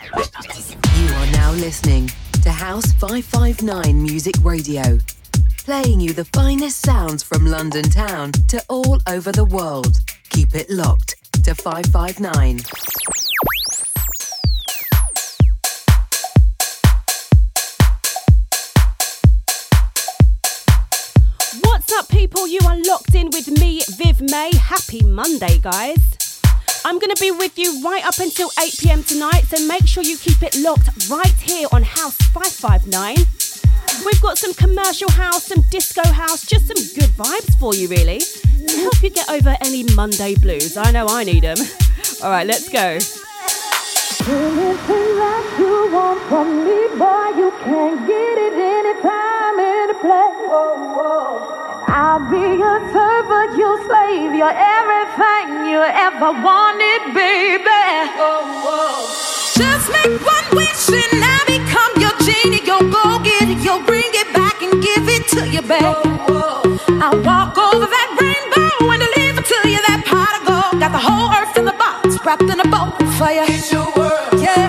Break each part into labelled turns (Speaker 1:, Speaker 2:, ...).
Speaker 1: You are now listening to House 559 Music Radio, playing you the finest sounds from London town to all over the world. Keep it locked to 559.
Speaker 2: What's up, people? You are locked in with me, Viv May. Happy Monday, guys. I'm going to be with you right up until 8 pm tonight, so make sure you keep it locked right here on House 559. We've got some commercial house, some disco house, just some good vibes for you, really, to help you get over any Monday blues. I know I need them. All right, let's go.
Speaker 3: Anything that you want from me, boy, you can get it anytime, any place. I'll be your servant, slave, your everything you ever wanted, baby. Just make one wish and I become your genie. You'll go get it, you'll bring it back and give it to you, baby. I'll walk over that rainbow and deliver to you that pot of gold. Got the whole earth in the box, wrapped in a bow for you. It's your world. Yeah,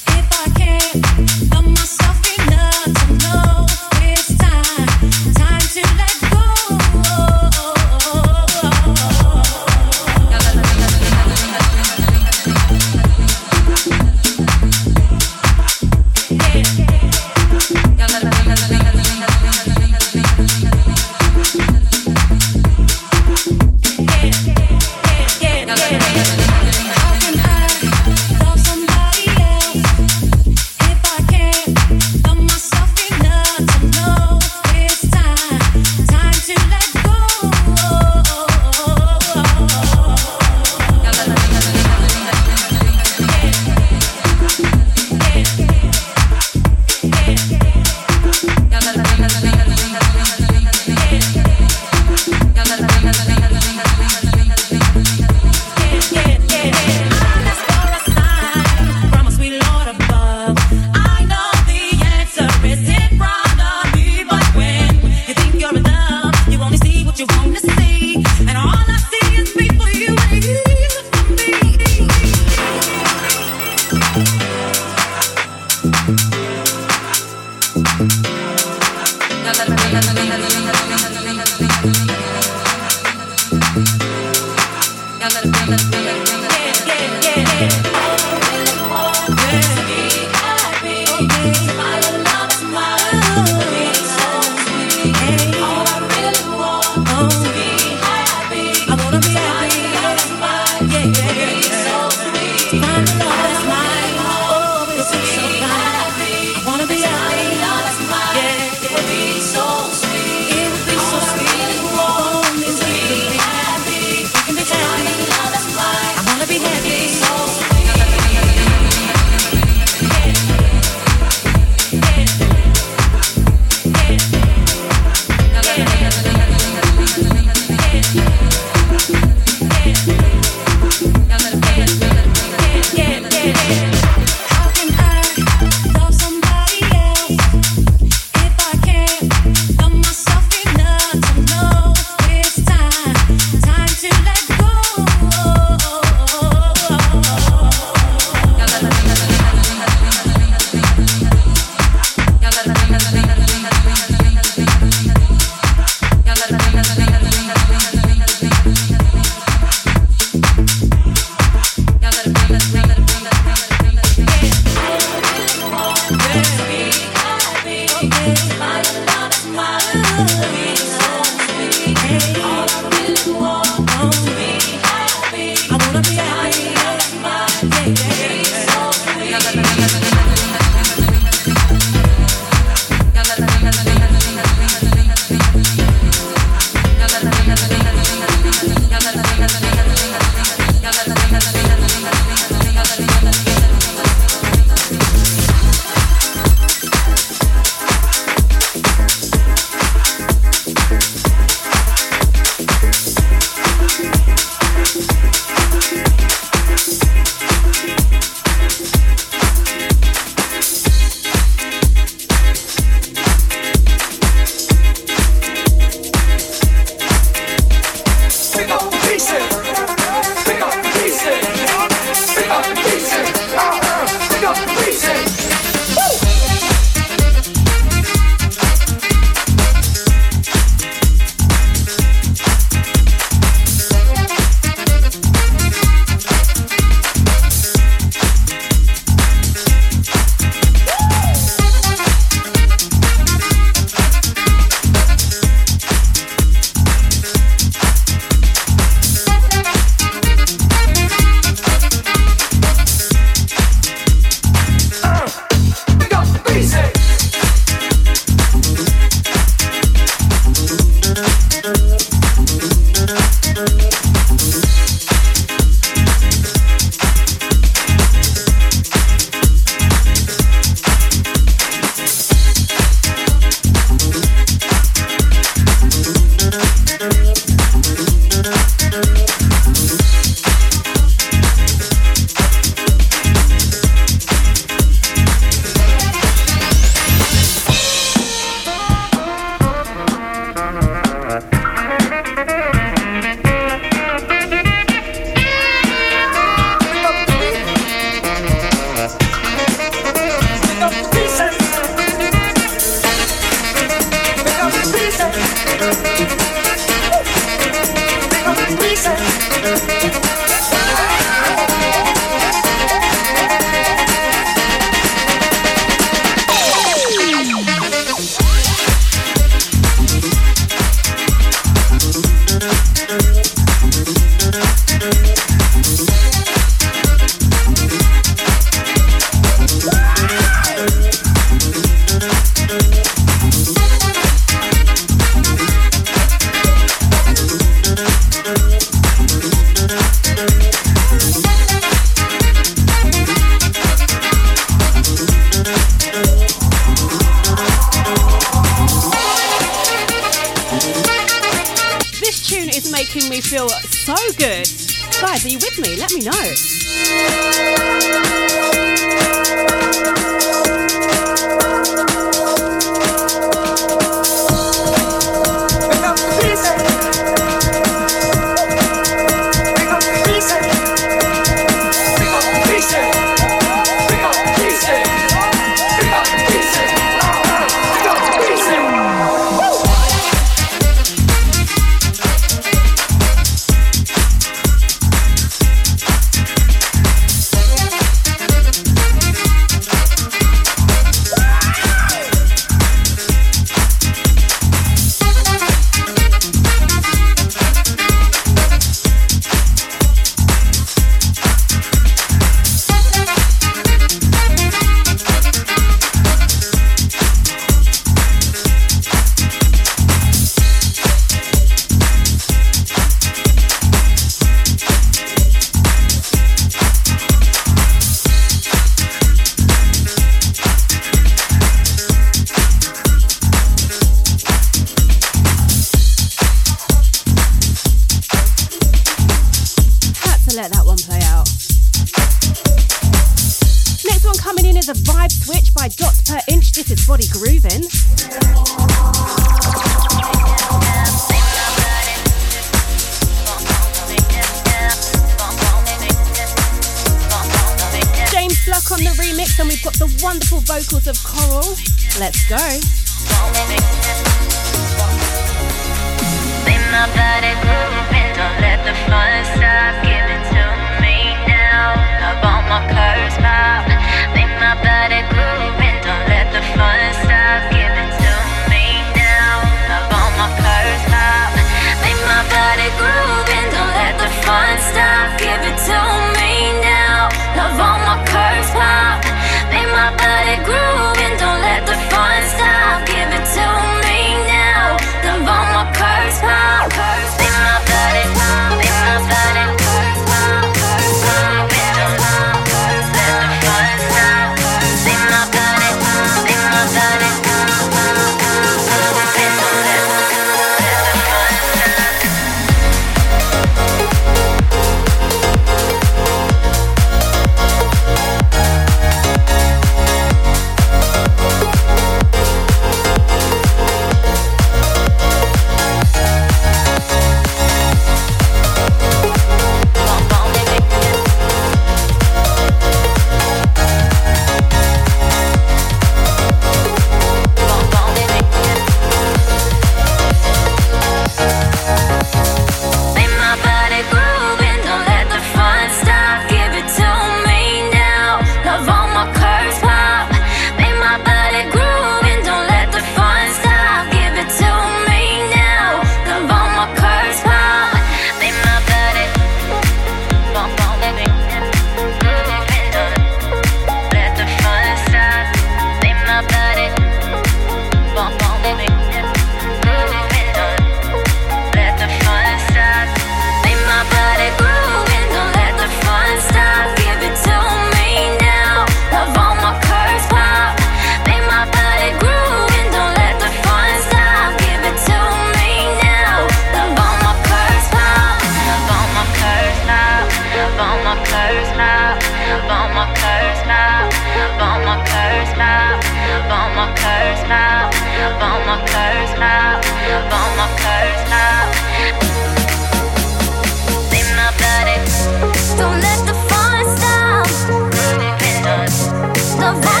Speaker 3: of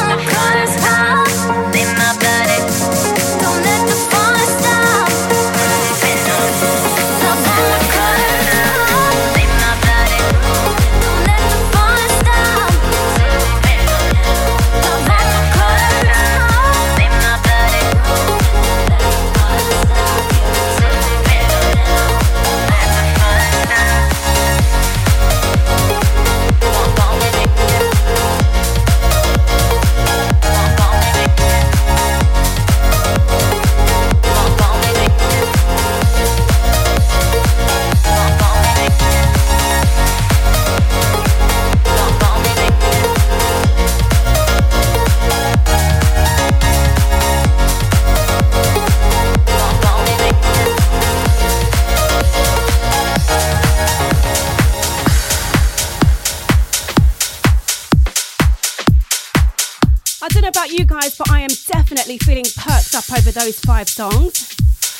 Speaker 2: five songs.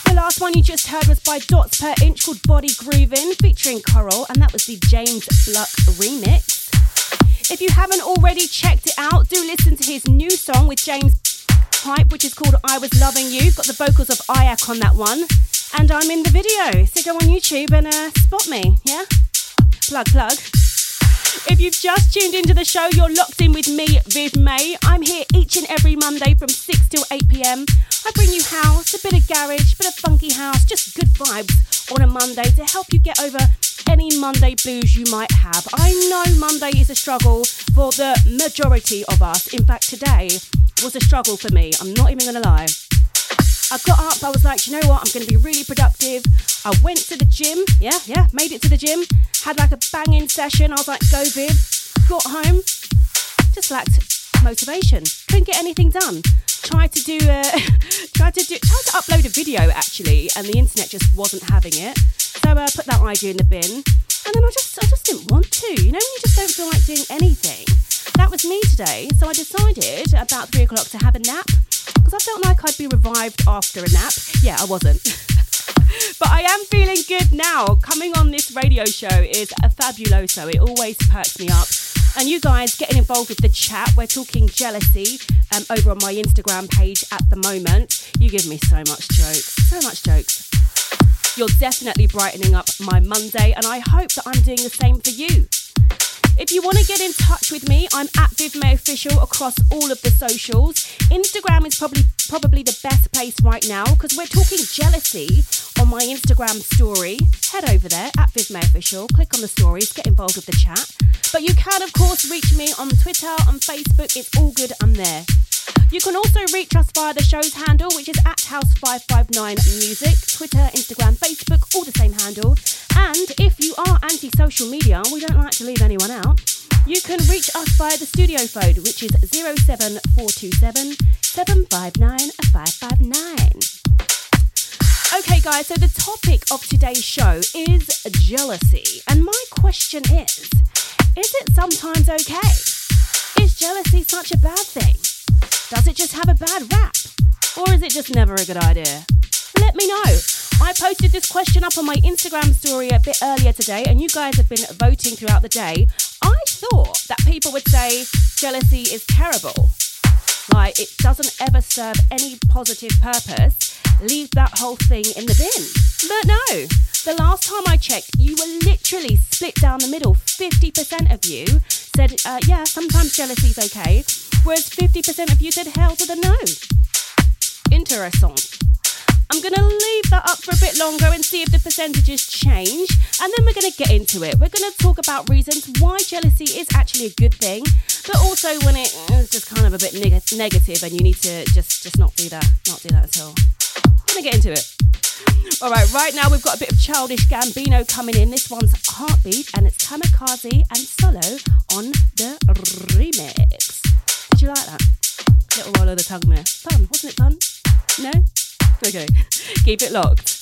Speaker 2: The last one you just heard was by Dots Per Inch called Body Groovin' featuring Coral, and that was the James Bluck remix. If you haven't already checked it out, do listen to his new song with James Hype, which is called I Was Loving You. Got the vocals of Ayak on that one. And I'm in the video, so go on YouTube and uh, spot me, yeah? Plug, plug. If you've just tuned into the show, you're locked in with me, Viv May. I'm here each and every Monday from 6 till 8 pm. I bring you house, a bit of garage, a bit of funky house, just good vibes on a Monday to help you get over any Monday blues you might have. I know Monday is a struggle for the majority of us. In fact, today was a struggle for me. I'm not even going to lie. I got up, I was like, you know what, I'm going to be really productive. I went to the gym, yeah, yeah, made it to the gym, had like a banging session. I was like, go Viv. Got home, just lacked motivation. Couldn't get anything done. Tried to do, uh, tried to do, tried to upload a video actually, and the internet just wasn't having it. So I uh, put that idea in the bin, and then I just, I just didn't want to. You know, when you just don't feel like doing anything. That was me today. So I decided about three o'clock to have a nap because I felt like I'd be revived after a nap. Yeah, I wasn't. but I am feeling good now. Coming on this radio show is a fabuloso. It always perks me up. And you guys getting involved with the chat. We're talking jealousy um, over on my Instagram page at the moment. You give me so much jokes, so much jokes. You're definitely brightening up my Monday, and I hope that I'm doing the same for you. If you want to get in touch with me, I'm at VivMay Official across all of the socials. Instagram is probably probably the best place right now because we're talking jealousy on my Instagram story. Head over there at VivMay Official, click on the stories, get involved with the chat. But you can of course reach me on Twitter, on Facebook, it's all good, I'm there. You can also reach us via the show's handle, which is at House559 Music, Twitter, Instagram, Facebook, all the same handle. And if you are anti social media, we don't like to leave anyone out. You can reach us via the studio phone, which is 07427 759 559. Okay, guys, so the topic of today's show is jealousy. And my question is Is it sometimes okay? Is jealousy such a bad thing? Does it just have a bad rap? Or is it just never a good idea? Let me know. I posted this question up on my Instagram story a bit earlier today, and you guys have been voting throughout the day. I thought that people would say jealousy is terrible. Like, it doesn't ever serve any positive purpose. Leave that whole thing in the bin. But no, the last time I checked, you were literally split down the middle. 50% of you said, uh, yeah, sometimes jealousy is okay, whereas 50% of you said, hell to the no. Interesting. I'm going to leave that up for a bit longer and see if the percentages change. And then we're going to get into it. We're going to talk about reasons why jealousy is actually a good thing, but also when it is just kind of a bit neg- negative and you need to just, just not do that. Not do that at all. I'm going to get into it. All right, right now we've got a bit of childish Gambino coming in. This one's Heartbeat and it's Kamikaze and Solo on the remix. You like that? Little roll of the tongue there. Fun, wasn't it fun? No? Okay, keep it locked.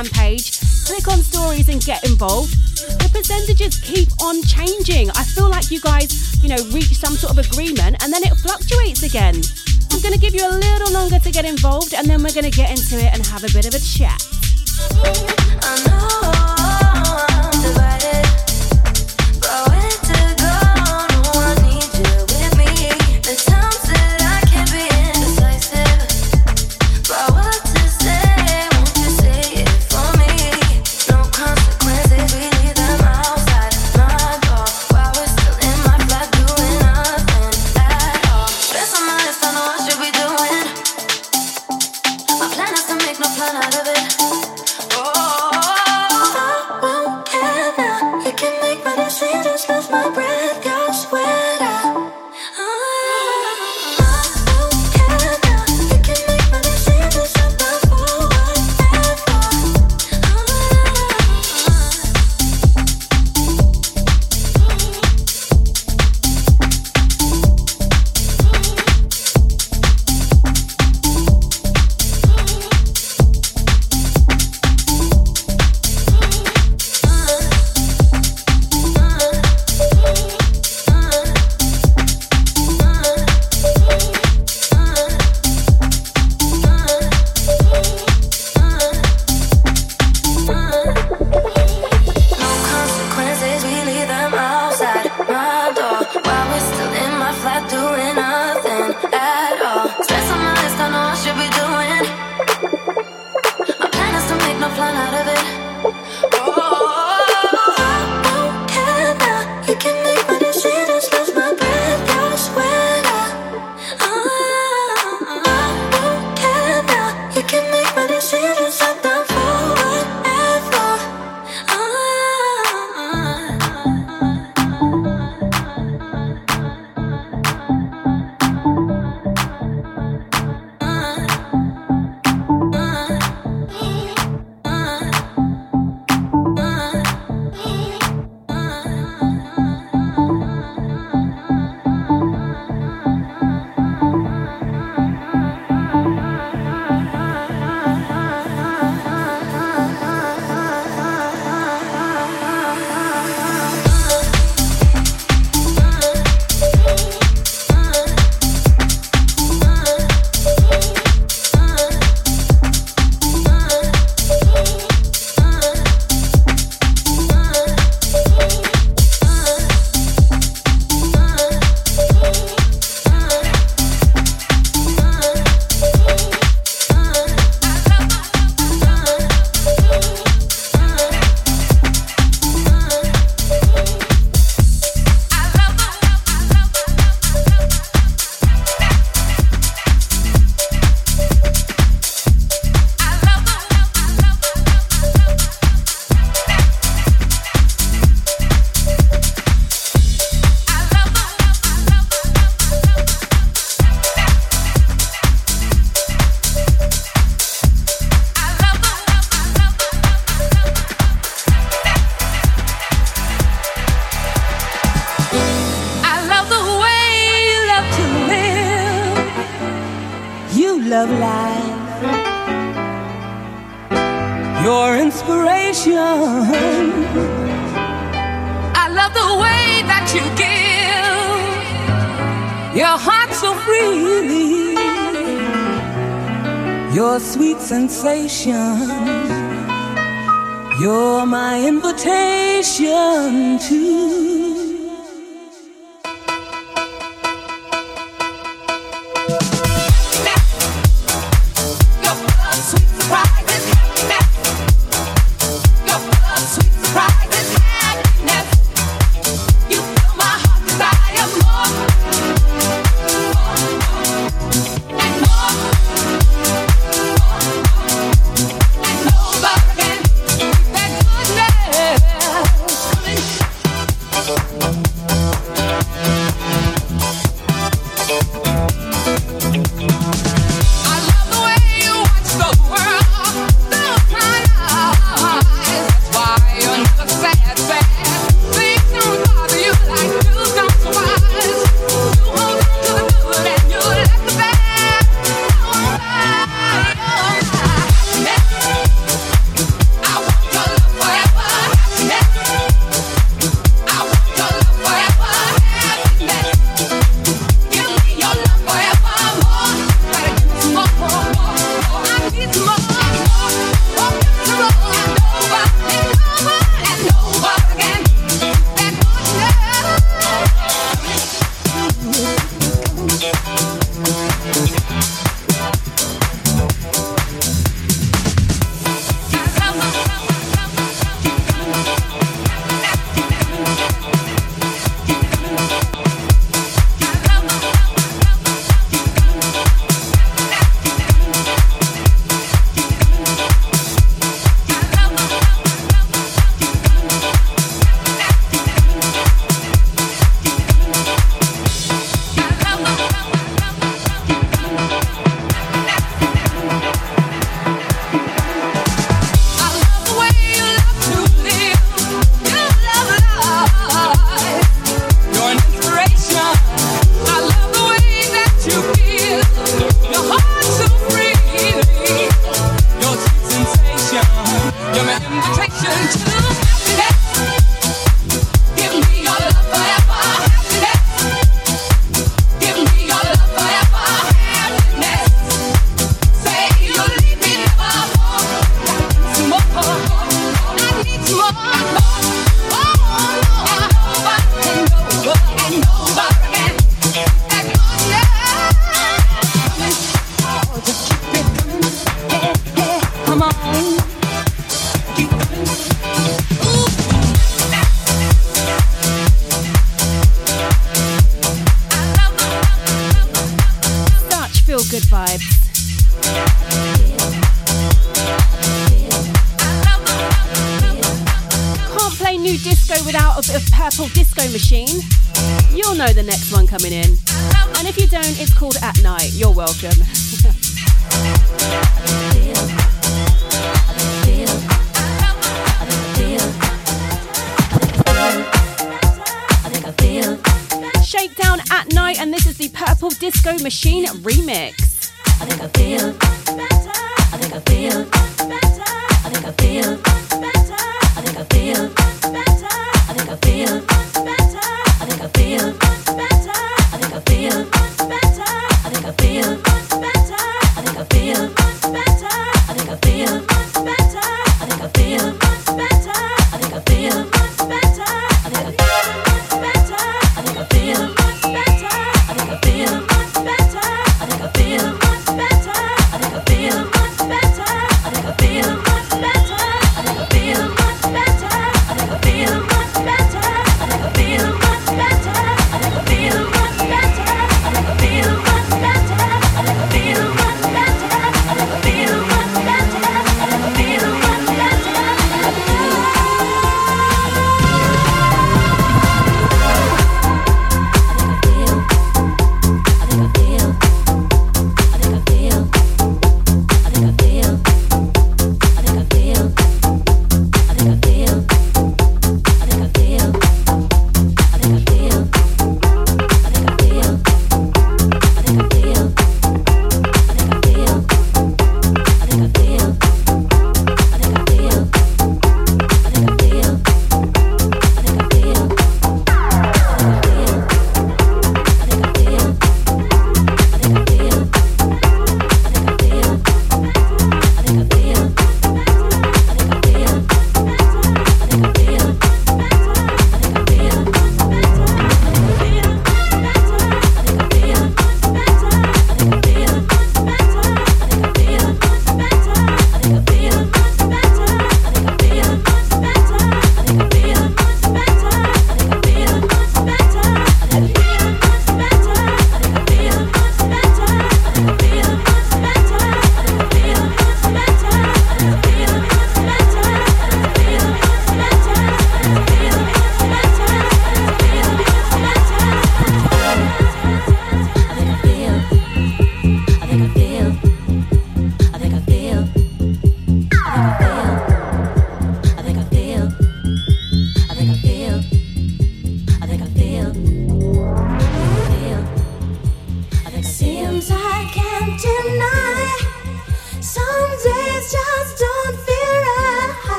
Speaker 4: Instagram page, click on stories, and get involved. The percentages keep on changing. I feel like you guys, you know, reach some sort of agreement and then it fluctuates again. I'm going to give you a little longer to get involved, and then we're going to get into it and have a bit of a chat.
Speaker 5: 想。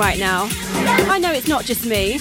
Speaker 5: Right now. I know it's not just me.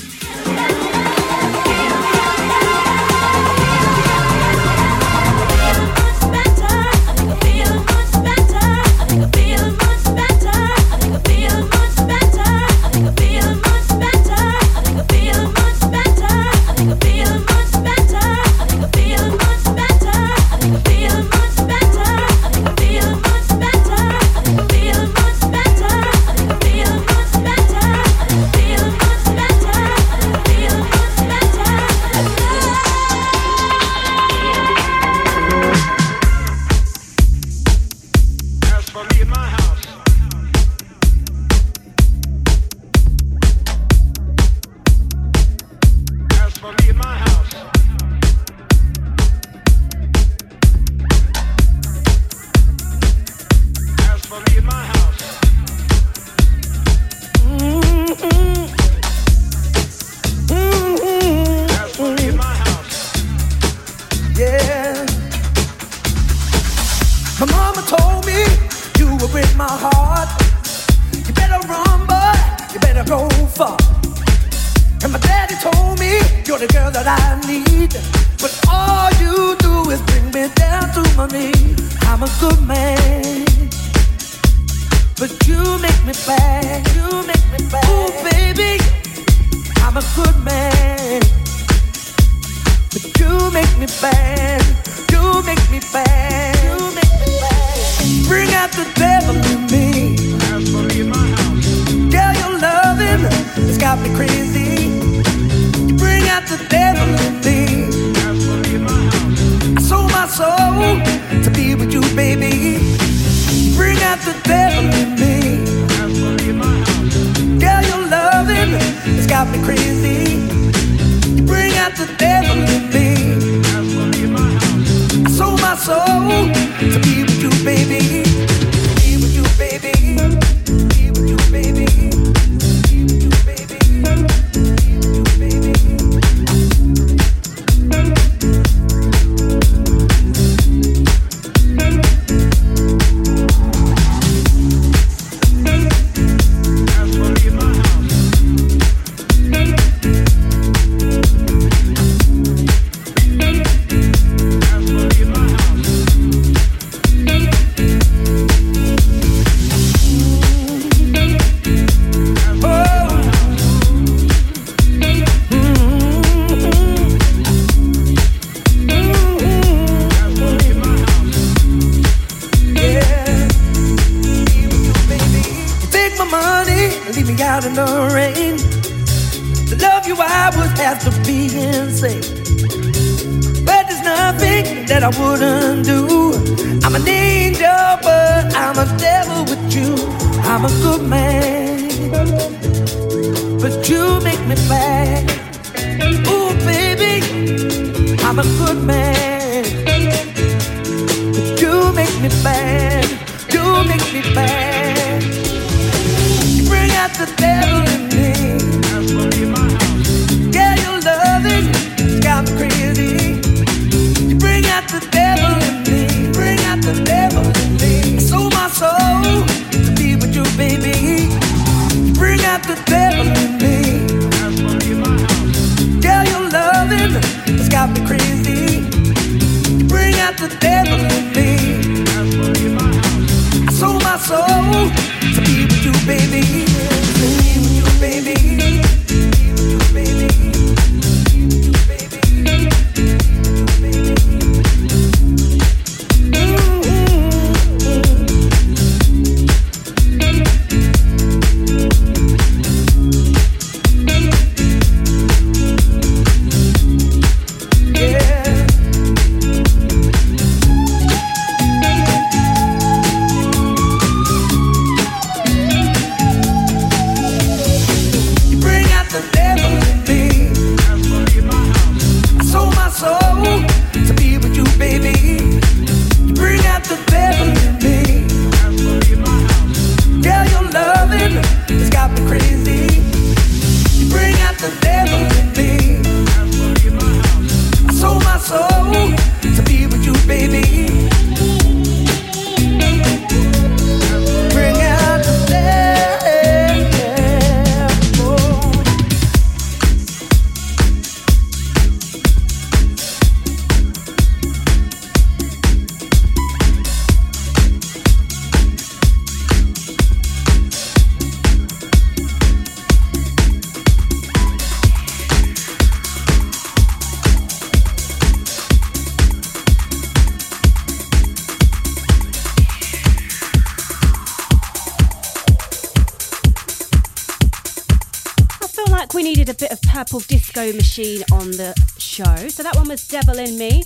Speaker 2: Was Devil in Me,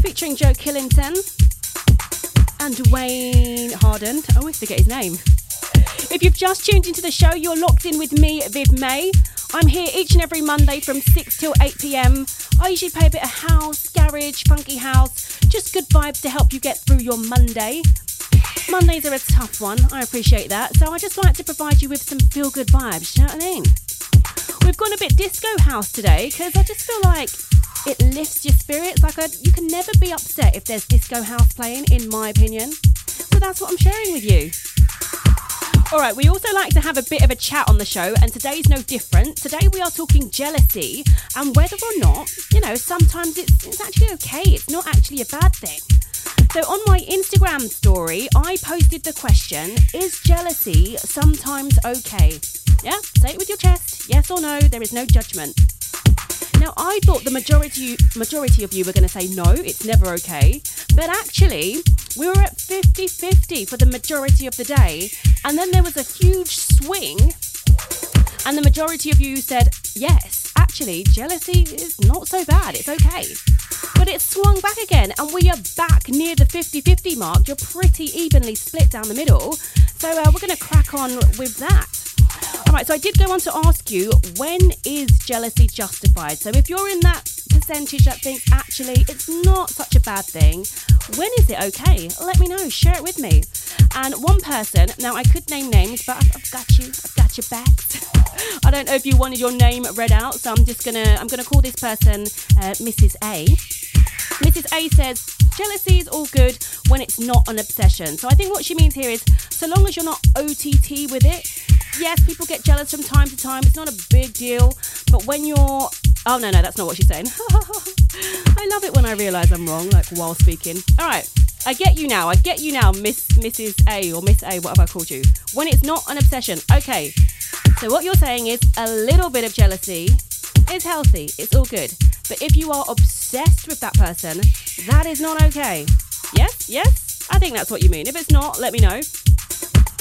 Speaker 2: featuring Joe Killington and Wayne Harden. I always forget his name. If you've just tuned into the show, you're locked in with me, Viv May. I'm here each and every Monday from 6 till 8 pm. I usually play a bit of house, garage, funky house, just good vibes to help you get through your Monday. Mondays are a tough one, I appreciate that. So I just like to provide you with some feel good vibes, you know what I mean? We've gone a bit disco house today because I just feel like it lifts your spirits. Like, I, you can never be upset if there's disco house playing, in my opinion. So that's what I'm sharing with you. All right, we also like to have a bit of a chat on the show, and today's no different. Today we are talking jealousy and whether or not, you know, sometimes it's, it's actually okay, it's not actually a bad thing. So on my Instagram story, I posted the question Is jealousy sometimes okay? Yeah, say it with your chest, yes or no, there is no judgment. Now, I thought the majority majority of you were going to say no, it's never okay. But actually, we were at 50 50 for the majority of the day. And then there was a huge swing, and the majority of you said yes, actually, jealousy is not so bad, it's okay. But it swung back again, and we are back near the 50 50 mark. You're pretty evenly split down the middle. So uh, we're going to crack on with that. All right, so I did go on to ask you when is jealousy justified? So if you're in that percentage that thinks actually it's not such a bad thing, when is it okay? Let me know, share it with me. And one person, now I could name names, but I've, I've got you, I've got your back. I don't know if you wanted your name read out, so I'm just gonna I'm gonna call this person uh, Mrs. A. Mrs. A says, jealousy is all good when it's not an obsession. So I think what she means here is so long as you're not OTT with it, yes, people get jealous from time to time. It's not a big deal. But when you're. Oh, no, no, that's not what she's saying. I love it when I realise I'm wrong, like while speaking. All right. I get you now. I get you now, Miss Mrs. A or Miss A, whatever I called you. When it's not an obsession. Okay. So what you're saying is a little bit of jealousy is healthy. It's all good. But if you are obsessed with that person, that is not okay. Yes? Yes? I think that's what you mean. If it's not, let me know.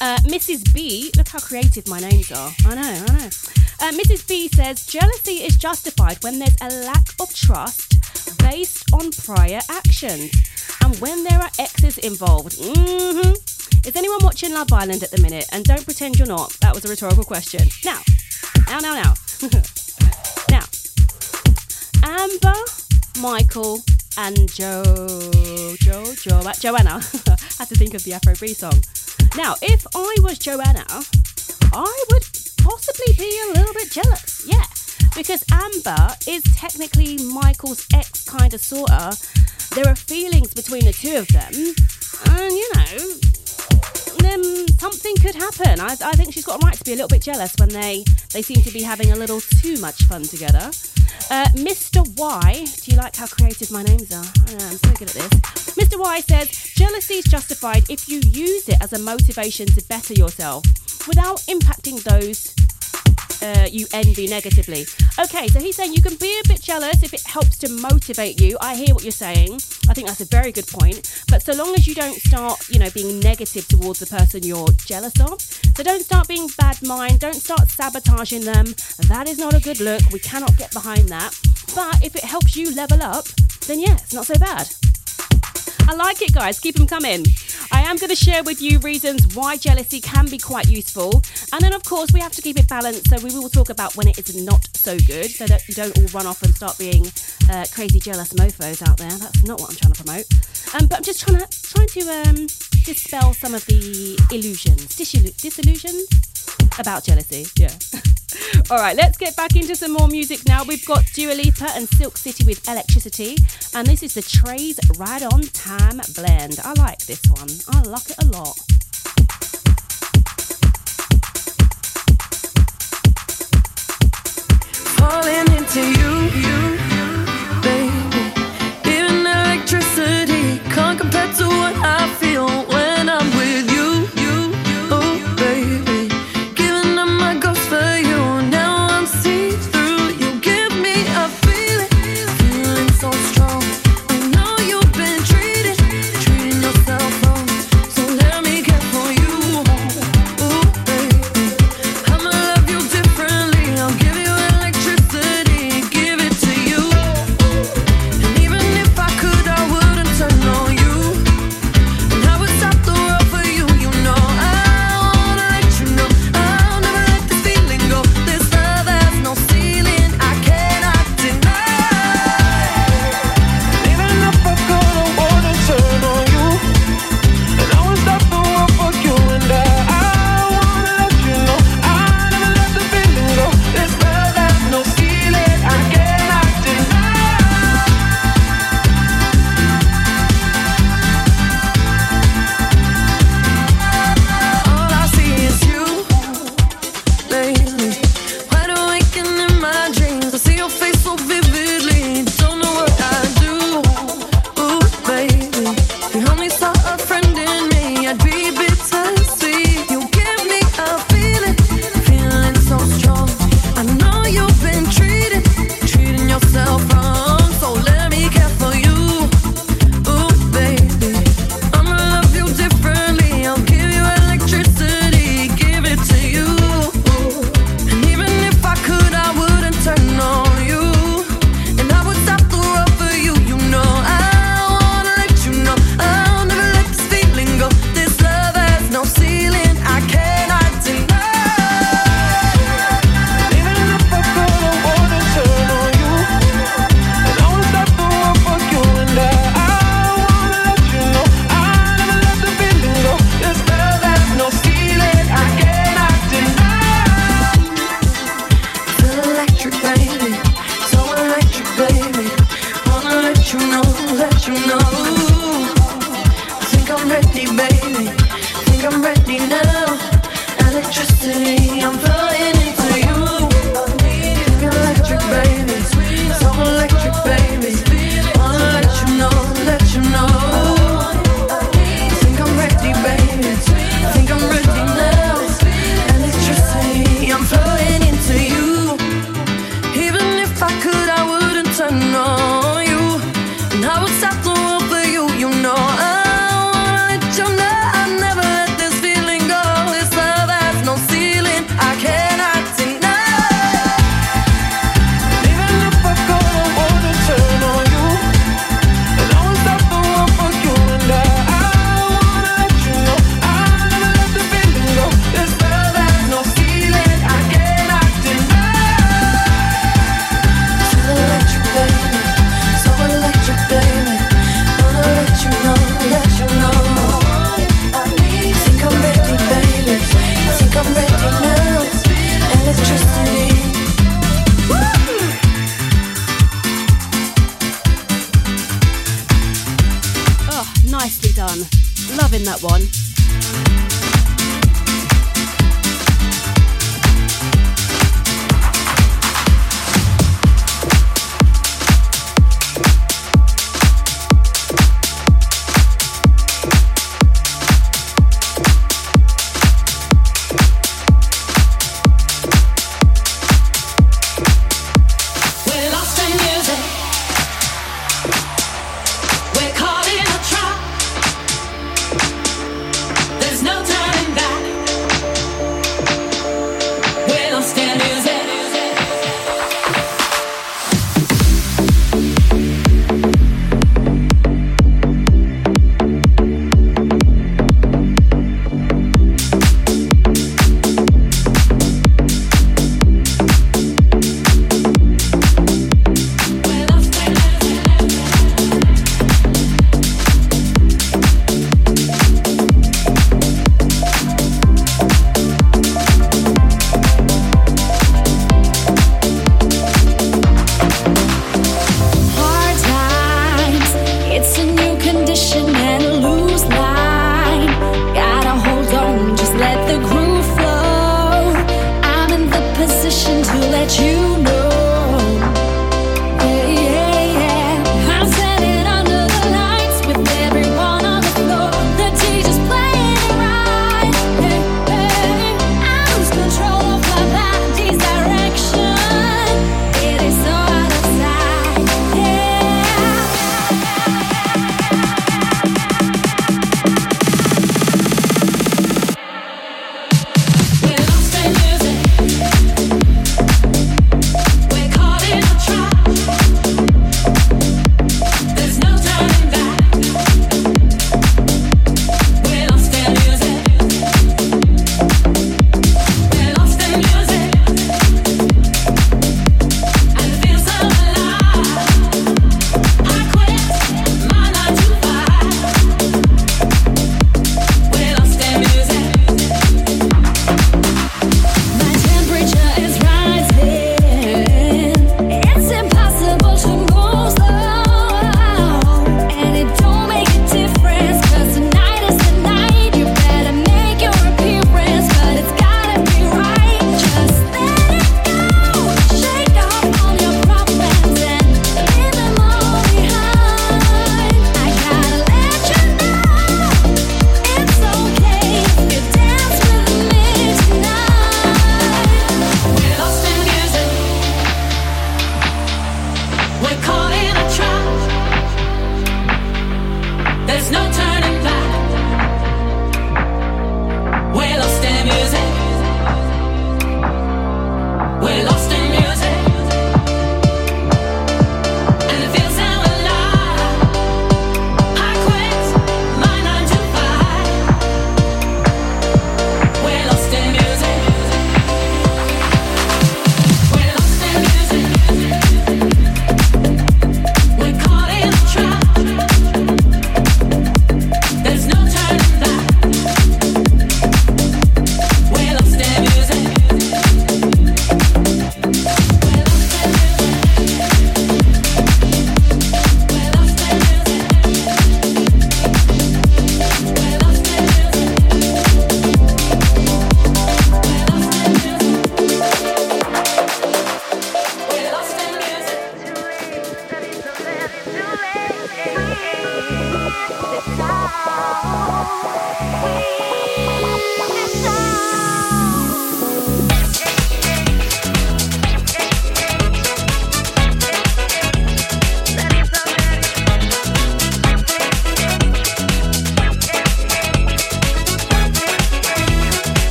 Speaker 2: Uh, Mrs. B, look how creative my names are. I know, I know. Uh, Mrs. B says jealousy is justified when there's a lack of trust based on prior actions and when there are exes involved. hmm Is anyone watching Love Island at the minute? And don't pretend you're not. That was a rhetorical question. Now, now, now, now. now, Amber, Michael, and Joe, Joe, Joe, Joanna. had to think of the Afro B song. Now, if I was Joanna, I would possibly be a little bit jealous. Yeah, because Amber is technically Michael's ex, kind of, sorta. There are feelings between the two of them, and you know, then something could happen. I, I think she's got a right to be a little bit jealous when they they seem to be having a little too much fun together. Uh, Mr. Y, do you like how creative my names are? I know, I'm so good at this. Mr. Y says jealousy is justified if you use it as a motivation to better yourself without impacting those uh, you envy negatively. Okay, so he's saying you can be a bit jealous if it helps to motivate you. I hear what you're saying. I think that's a very good point. But so long as you don't start, you know, being negative towards the person you're jealous of, so don't start being bad mind. Don't start sabotaging them. That is not a good look. We cannot get behind that. But if it helps you level up, then yeah, it's not so bad. I like it, guys. Keep them coming. I am going to share with you reasons why jealousy can be quite useful. And then, of course, we have to keep it balanced. So, we will talk about when it is not so good so that you don't all run off and start being uh, crazy, jealous mofos out there. That's not what I'm trying to promote. Um, but I'm just trying to, trying to um, dispel some of the illusions, disillu- disillusions about jealousy. Yeah. All right, let's get back into some more music now. We've got Dua Lipa and Silk City with Electricity, and this is the Trays Right on Time blend. I like this one. I like it a lot.
Speaker 6: falling into you, you,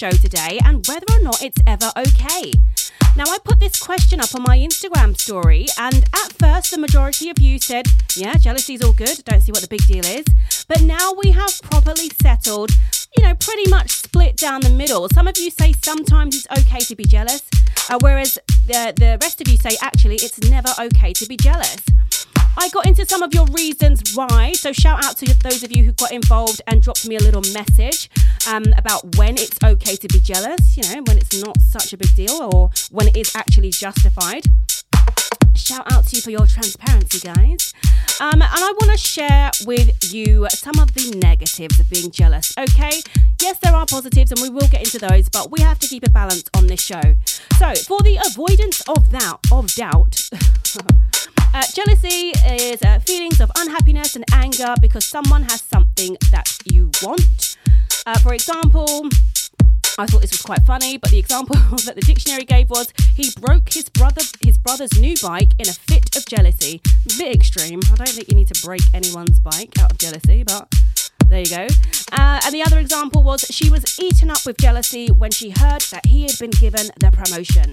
Speaker 2: show today and whether or not it's ever okay. Now, I put this question up on my Instagram story, and at first, the majority of you said, Yeah, jealousy's all good, don't see what the big deal is. But now we have properly settled, you know, pretty much split down the middle. Some of you say sometimes it's okay to be jealous, uh, whereas the, the rest of you say actually it's never okay to be jealous. I got into some of your reasons why, so shout out to those of you who got involved and dropped me a little message um, about when it's okay to be jealous, you know, when it's not such a big deal or when it is actually justified. Shout out to you for your transparency, guys. Um, and I want to share with you some of the negatives of being jealous, okay? Yes, there are positives, and we will get into those, but we have to keep a balance on this show. So, for the avoidance of that, of doubt, uh, jealousy is uh, feelings of unhappiness and anger because someone has something that you want. Uh, for example, I thought this was quite funny, but the example that the dictionary gave was he broke his brother his brother's new bike in a fit of jealousy. Bit extreme. I don't think you need to break anyone's bike out of jealousy, but there you go. Uh, and the other example was she was eaten up with jealousy when she heard that he had been given the promotion.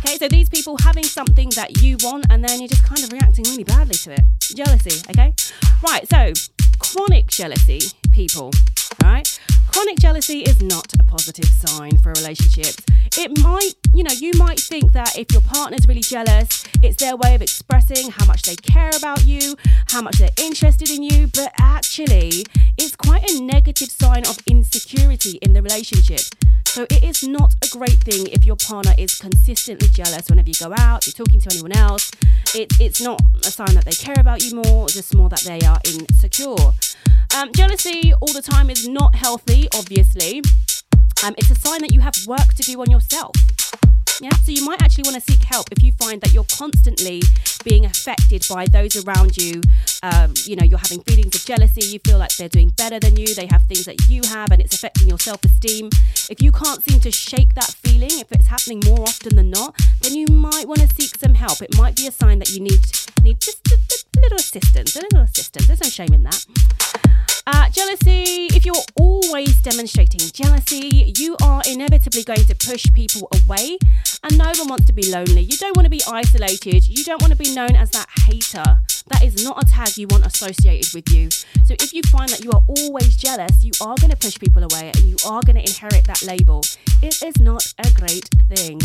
Speaker 2: Okay, so these people having something that you want and then you're just kind of reacting really badly to it. Jealousy, okay? Right, so chronic jealousy, people. Right? Chronic jealousy is not a positive sign for a relationship. It might, you know, you might think that if your partner's really jealous, it's their way of expressing how much they care about you, how much they're interested in you, but actually, it's quite a negative sign of insecurity in the relationship. So it is not a great thing if your partner is consistently jealous whenever you go out, you're talking to anyone else. It, it's not a sign that they care about you more, just more that they are insecure. Um, jealousy all the time is not healthy, obviously. Um, it's a sign that you have work to do on yourself. Yeah, so you might actually want to seek help if you find that you're constantly being affected by those around you. Um, you know, you're having feelings of jealousy, you feel like they're doing better than you, they have things that you have, and it's affecting your self esteem. If you can't seem to shake that feeling, if it's happening more often than not, then you might want to seek some help. It might be a sign that you need need just a, a little assistance, a little assistance. There's no shame in that. Uh, jealousy, if you're always demonstrating jealousy, you are inevitably going to push people away, and no one wants to be lonely. You don't want to be isolated, you don't want to be known as that hater. That is not a tag you want associated with you. So, if you find that you are always jealous, you are going to push people away and you are going to inherit that label. It is not a great thing.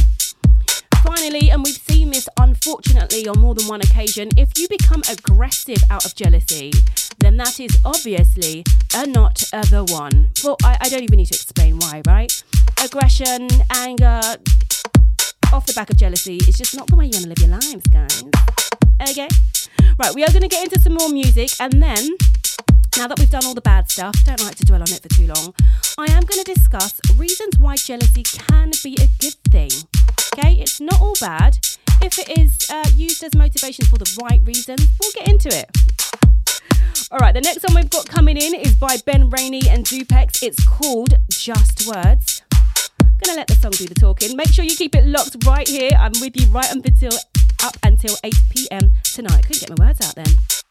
Speaker 2: Finally, and we've seen this unfortunately on more than one occasion, if you become aggressive out of jealousy, then that is obviously a not the one. Well, I, I don't even need to explain why, right? Aggression, anger, off the back of jealousy is just not the way you want to live your lives, guys. Okay? Right, we are going to get into some more music and then. Now that we've done all the bad stuff, don't like to dwell on it for too long, I am going to discuss reasons why jealousy can be a good thing. Okay, it's not all bad. If it is uh, used as motivation for the right reasons, we'll get into it. All right, the next one we've got coming in is by Ben Rainey and Dupex. It's called Just Words. I'm gonna let the song do the talking. Make sure you keep it locked right here. I'm with you right until up until 8 p.m. tonight. Couldn't get my words out then.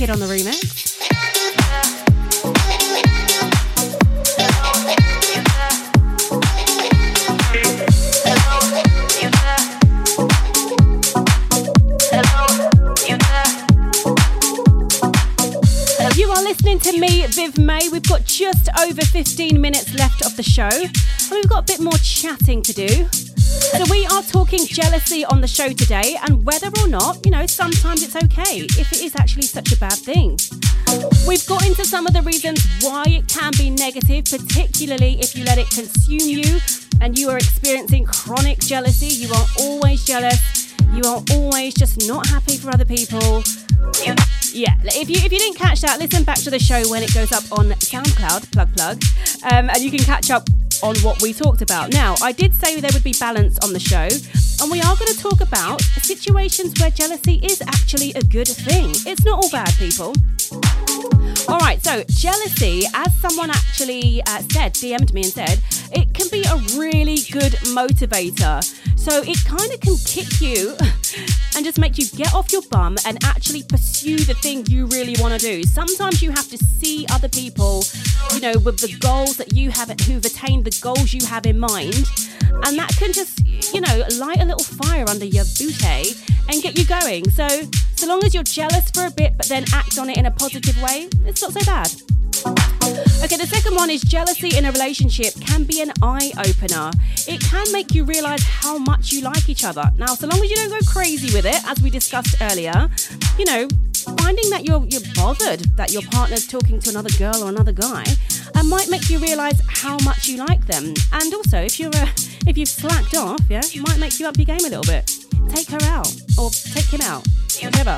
Speaker 2: Kid on the remix. You are listening to me, Viv May. We've got just over 15 minutes left of the show, and we've got a bit more chatting to do. So, we are talking jealousy on the show today, and some of the reasons why it can be negative, particularly if you let it consume you and you are experiencing chronic jealousy. You are always jealous, you are always just not happy for other people. Yeah, if you if you didn't catch that, listen back to the show when it goes up on SoundCloud, plug plug, um, and you can catch up on what we talked about. Now, I did say there would be balance on the show, and we are going to talk about situations where jealousy is actually a good thing. It's not all bad, people. All right, so jealousy, as someone actually uh, said, DM'd me and said, it can be a really good motivator. So it kind of can kick you and just make you get off your bum and actually pursue the thing you really want to do. Sometimes you have to see other people, you know, with the goals that you have, who've attained the goals you have in mind, and that can just, you know, light a little fire under your booty and get you going. So, so long as you're jealous for a bit, but then act on it in a positive way, it's not so bad. Okay, the second one is jealousy in a relationship can be an eye opener. It can make you realize how much you like each other. Now, so long as you don't go crazy with it, as we discussed earlier, you know, finding that you're you're bothered that your partner's talking to another girl or another guy, uh, might make you realize how much you like them. And also, if you're uh, if you've slacked off, yeah, it might make you up your game a little bit. Take her out or take him out, whatever.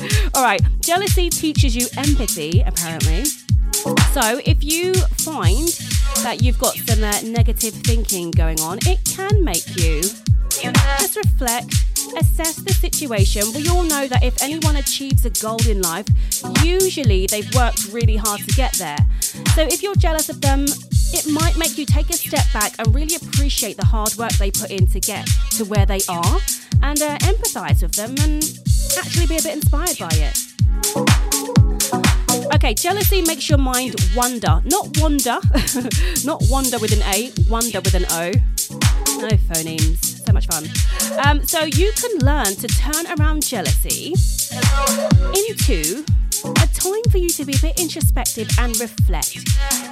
Speaker 2: All right, jealousy teaches you empathy, apparently. So, if you find that you've got some uh, negative thinking going on, it can make you just reflect, assess the situation. We all know that if anyone achieves a goal in life, usually they've worked really hard to get there. So, if you're jealous of them, it might make you take a step back and really appreciate the hard work they put in to get to where they are and uh, empathize with them and actually be a bit inspired by it. Okay, jealousy makes your mind wonder. Not wander, not wonder with an A, wonder with an O. No phonemes, so much fun. Um, so you can learn to turn around jealousy into a time for you to be a bit introspective and reflect.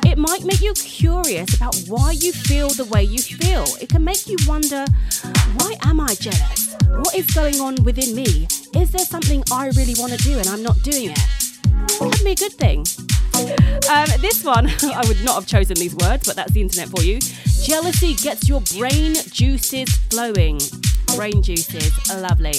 Speaker 2: It might make you curious about why you feel the way you feel. It can make you wonder, why am I jealous? What is going on within me? Is there something I really want to do and I'm not doing it? Can be a good thing. Um, this one, I would not have chosen these words, but that's the internet for you. Jealousy gets your brain juices flowing. Brain juices, lovely.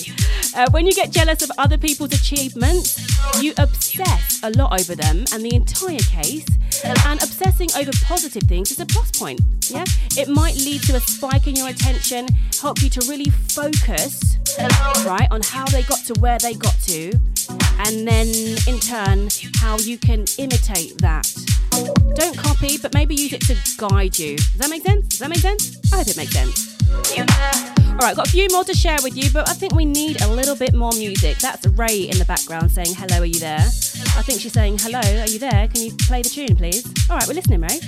Speaker 2: Uh, when you get jealous of other people's achievements, you obsess a lot over them and the entire case. And obsessing over positive things is a plus point. Yeah, it might lead to a spike in your attention, help you to really focus, right, on how they got to where they got to, and then in turn, how you can imitate that. Don't copy, but maybe use it to guide you. Does that make sense? Does that make sense? I hope it makes sense. All right, got a few more to share with you, but I think we need a little bit more music. That's Ray in the background saying, Hello, are you there? I think she's saying, Hello, are you there? Can you play the tune, please? All right, we're listening, Ray.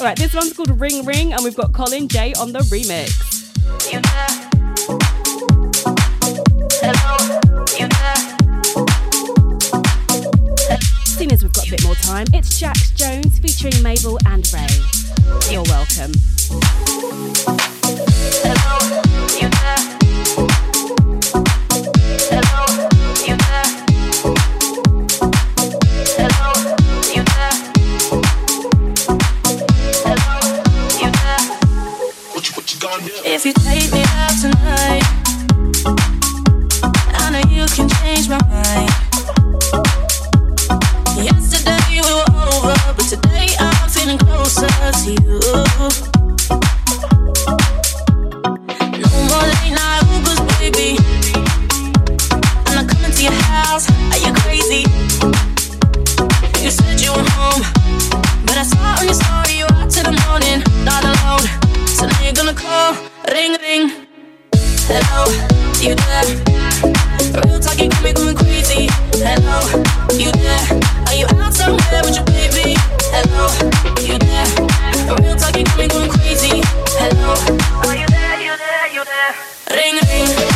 Speaker 2: All right, this one's called Ring Ring, and we've got Colin J on the remix. Seeing as we've got a bit more time, it's Jax Jones featuring Mabel and Ray. You're welcome.
Speaker 6: Hello, you If you take me out tonight, I know you can change my
Speaker 7: but today I'm feeling closer to you. No more late night baby. I'm not coming to your house. Are you crazy? You said you were home, but I saw on your story you out till the morning, not alone. So now you're gonna call, ring ring. Hello, you there? Real talk, you got me going crazy. Hello, you there? Are you out somewhere with your baby? Hello, you there? Real talk, you got me going crazy. Hello, are you there? You there? You there? Ring, ring.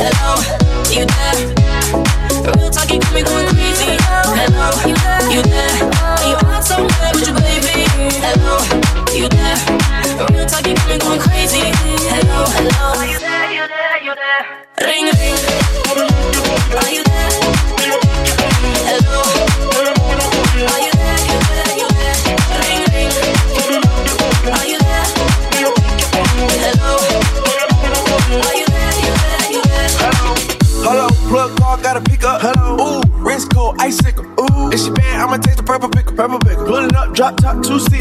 Speaker 7: hello, you there?
Speaker 6: Drop top two seats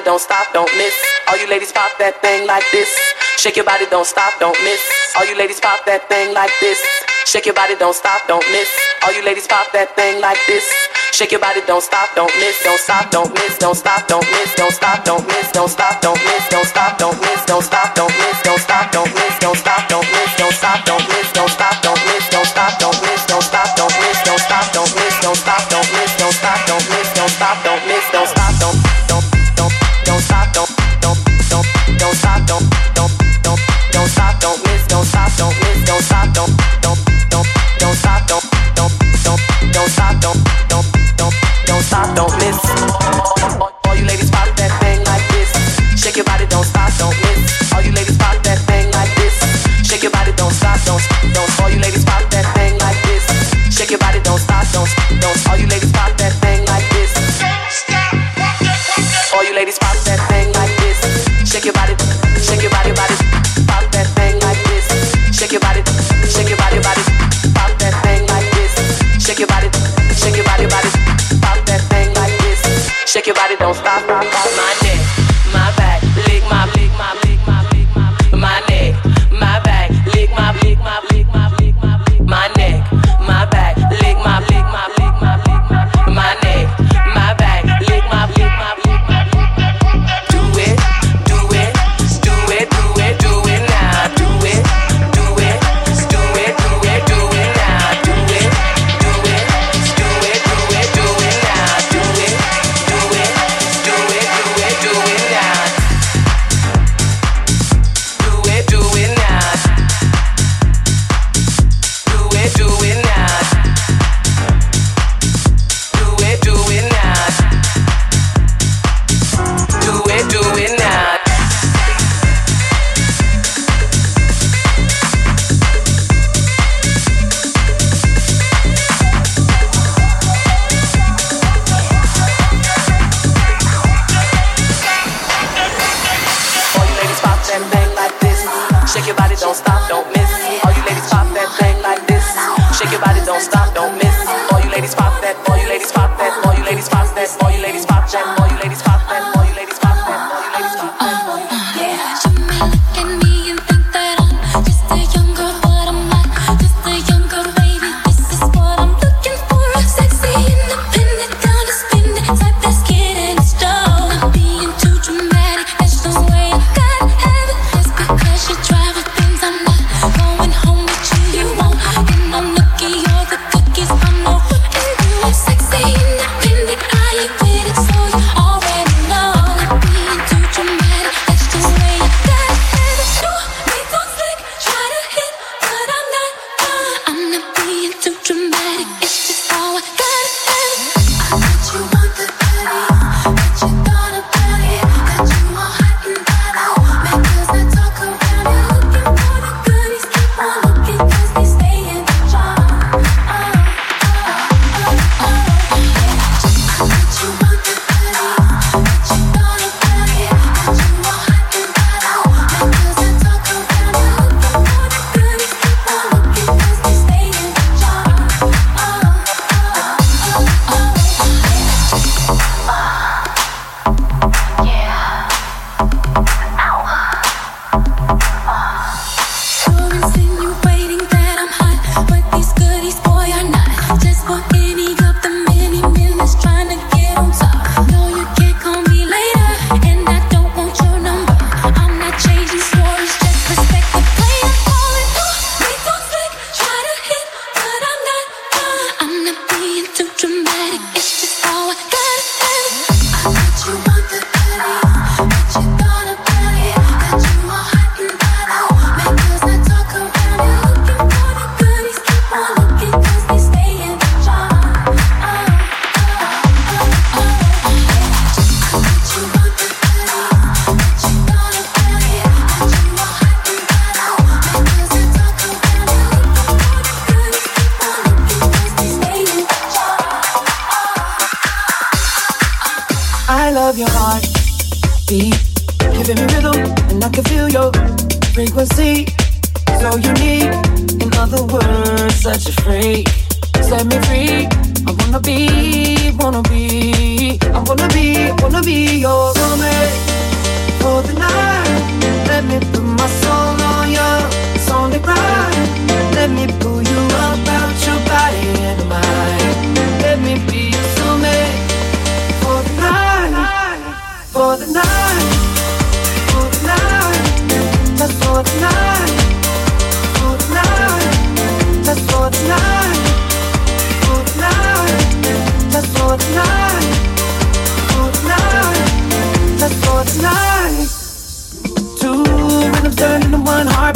Speaker 8: body, don't stop, don't miss. All you ladies pop that thing like this. Shake your body, don't stop, don't miss. All you ladies pop that thing like this. Shake your body, don't stop, don't miss. All you ladies pop that thing like this. Shake your body, don't stop, don't miss, don't stop, don't miss, don't stop, don't miss, don't stop, don't miss, don't stop, don't miss, don't stop, don't miss, don't stop, don't miss, don't stop, don't miss, don't stop, don't miss, don't stop, don't miss, don't stop, don't miss, don't stop, don't miss.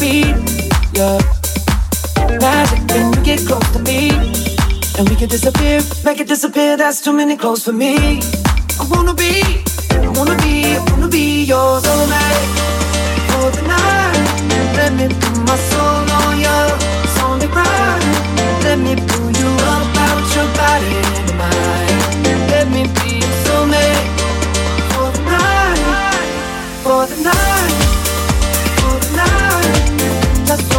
Speaker 9: me, yeah.
Speaker 10: Magic when you get close to me, and we can disappear, make it disappear. That's too many clothes for me. I wanna be, I wanna be, I wanna be your soulmate for the night. Let me put my soul on your Sunday ride. Let me pull you up out your body and mind. Let me be your soulmate for the night, for the night.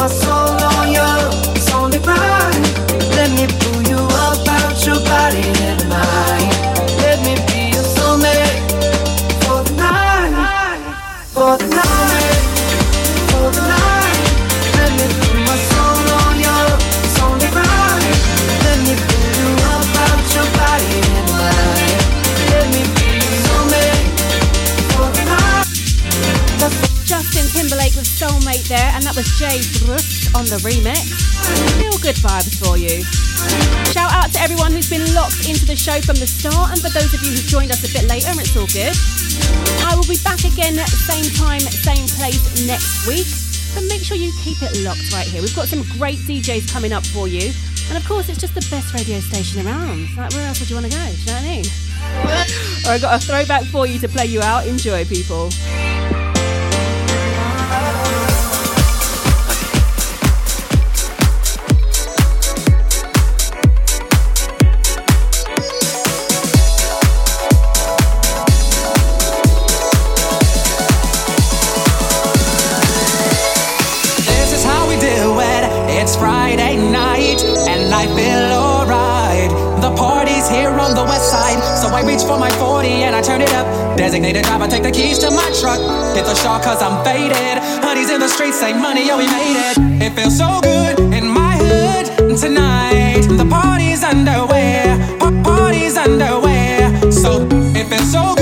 Speaker 10: my soul. soulmate
Speaker 2: there, and that was Jay Brust on the remix. Feel good vibes for you. Shout out to everyone who's been locked into the show from the start, and for those of you who joined us a bit later, it's all good. I will be back again, at same time, same place next week. So make sure you keep it locked right here. We've got some great DJs coming up for you. And of course, it's just the best radio station around. Like, where else would you want to go? Do you know what I mean? or I've got a throwback for you to play you out. Enjoy, people.
Speaker 11: I turn it up. Designated driver, take the keys to my truck. Hit the shop cause I'm faded. Honey's in the streets, say money, yo, we made it. It feels so good in my hood tonight. The party's underway, pa- party's underway. So it feels so good.